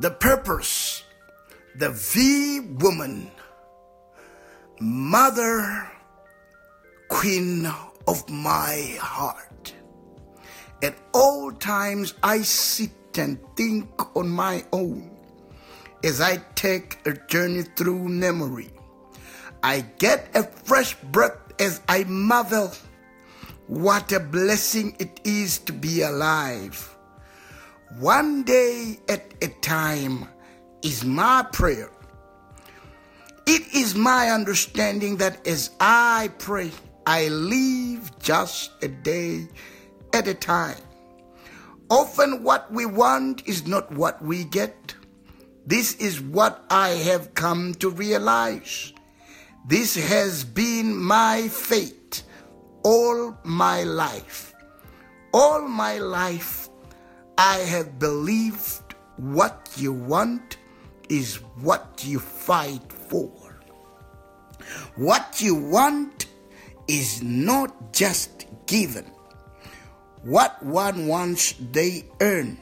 the purpose, the V woman, mother, queen of my heart. At all times, I sit and think on my own as I take a journey through memory. I get a fresh breath as I marvel. What a blessing it is to be alive. One day at a time is my prayer. It is my understanding that as I pray, I live just a day at a time. Often, what we want is not what we get. This is what I have come to realize. This has been my fate all my life. All my life, I have believed what you want is what you fight for. What you want is not just given. What one wants, they earn.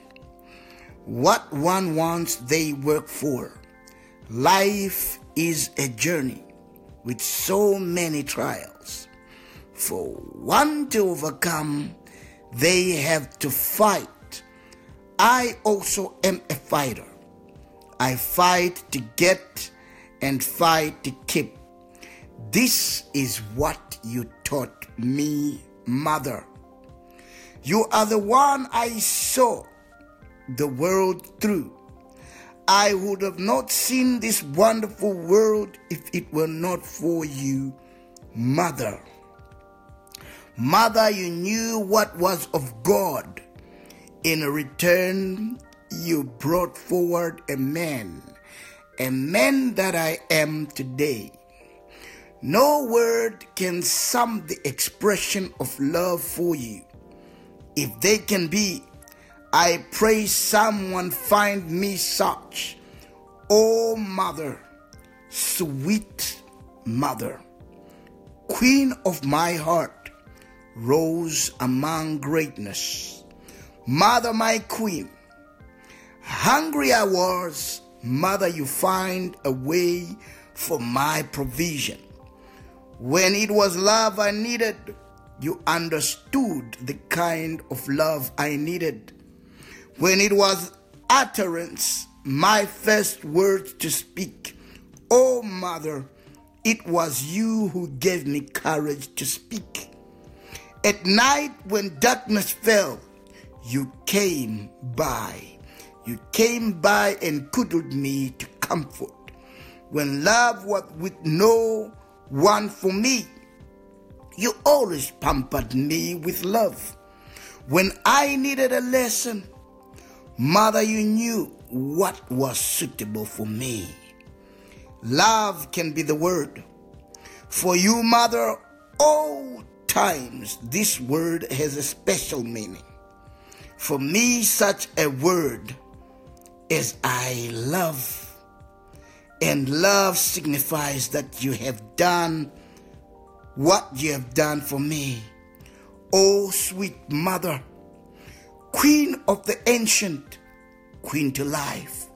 What one wants, they work for. Life is a journey with so many trials. For one to overcome, they have to fight. I also am a fighter. I fight to get and fight to keep. This is what you taught me, mother. You are the one I saw the world through. I would have not seen this wonderful world if it were not for you, mother. Mother, you knew what was of God. In return, you brought forward a man, a man that I am today. No word can sum the expression of love for you. If they can be, I pray someone find me such. Oh, mother, sweet mother, queen of my heart, rose among greatness. Mother, my queen, hungry I was, mother, you find a way for my provision. When it was love I needed, you understood the kind of love I needed. When it was utterance, my first words to speak, oh mother, it was you who gave me courage to speak. At night when darkness fell, you came by. You came by and cuddled me to comfort. When love was with no one for me. You always pampered me with love. When I needed a lesson, Mother, you knew what was suitable for me. Love can be the word. For you, Mother, all times this word has a special meaning. For me, such a word is I love and love signifies that you have done what you have done for me. Oh, sweet mother, queen of the ancient, queen to life,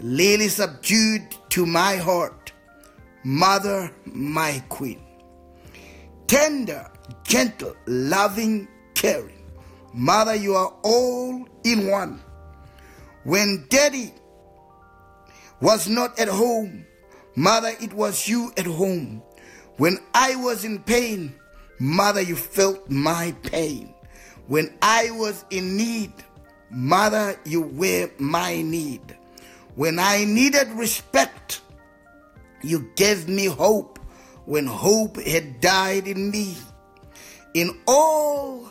lily subdued to my heart, mother, my queen. Tender, gentle, loving, caring. Mother, you are all in one. When daddy was not at home. Mother, it was you at home. When I was in pain, Mother, you felt my pain. When I was in need, Mother, you were my need. When I needed respect, you gave me hope when hope had died in me. In all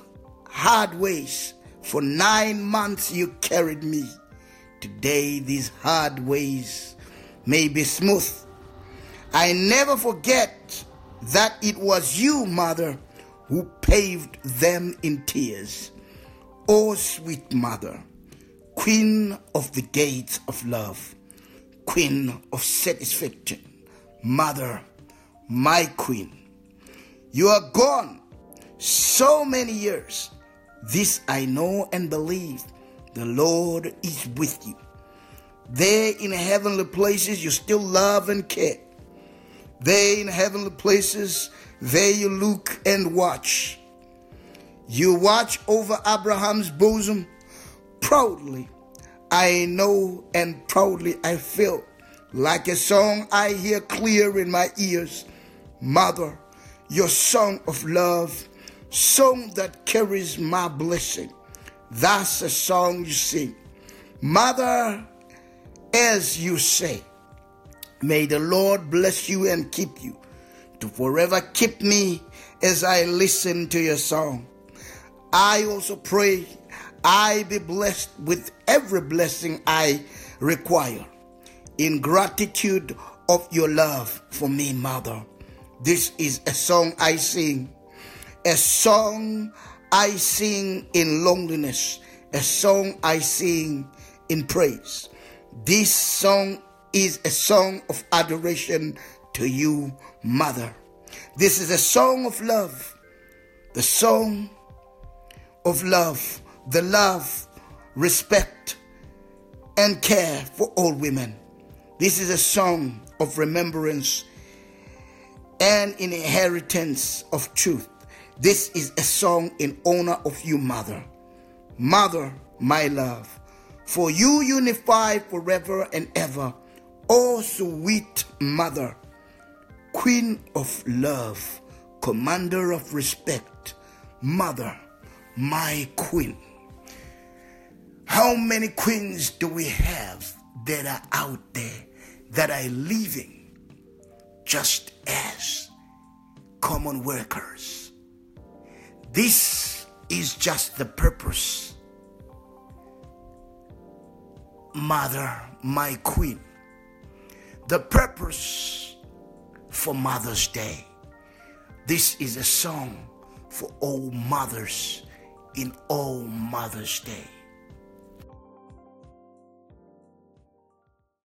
hard ways, for nine months you carried me. Today, these hard ways may be smooth. I never forget that it was you, Mother, who paved them in tears. Oh, sweet Mother, Queen of the gates of love, Queen of satisfaction, Mother, my Queen. You are gone so many years. This I know and believe the Lord is with you. There in heavenly places, you still love and care. There in heavenly places, there you look and watch. You watch over Abraham's bosom proudly. I know and proudly I feel like a song I hear clear in my ears. Mother, your song of love, song that carries my blessing. That's a song you sing. Mother, as you say, may the Lord bless you and keep you, to forever keep me as I listen to your song. I also pray I be blessed with every blessing I require in gratitude of your love for me, Mother. This is a song I sing, a song I sing in loneliness, a song I sing in praise. This song is a song of adoration to you, Mother. This is a song of love, the song of love, the love, respect, and care for all women. This is a song of remembrance and inheritance of truth. This is a song in honor of you, Mother. Mother, my love, for you unify forever and ever. Oh, sweet Mother, Queen of love, Commander of respect, Mother, my Queen. How many queens do we have that are out there that are living just as common workers? This is just the purpose. Mother, my queen, the purpose for Mother's Day. This is a song for all mothers in all Mother's Day.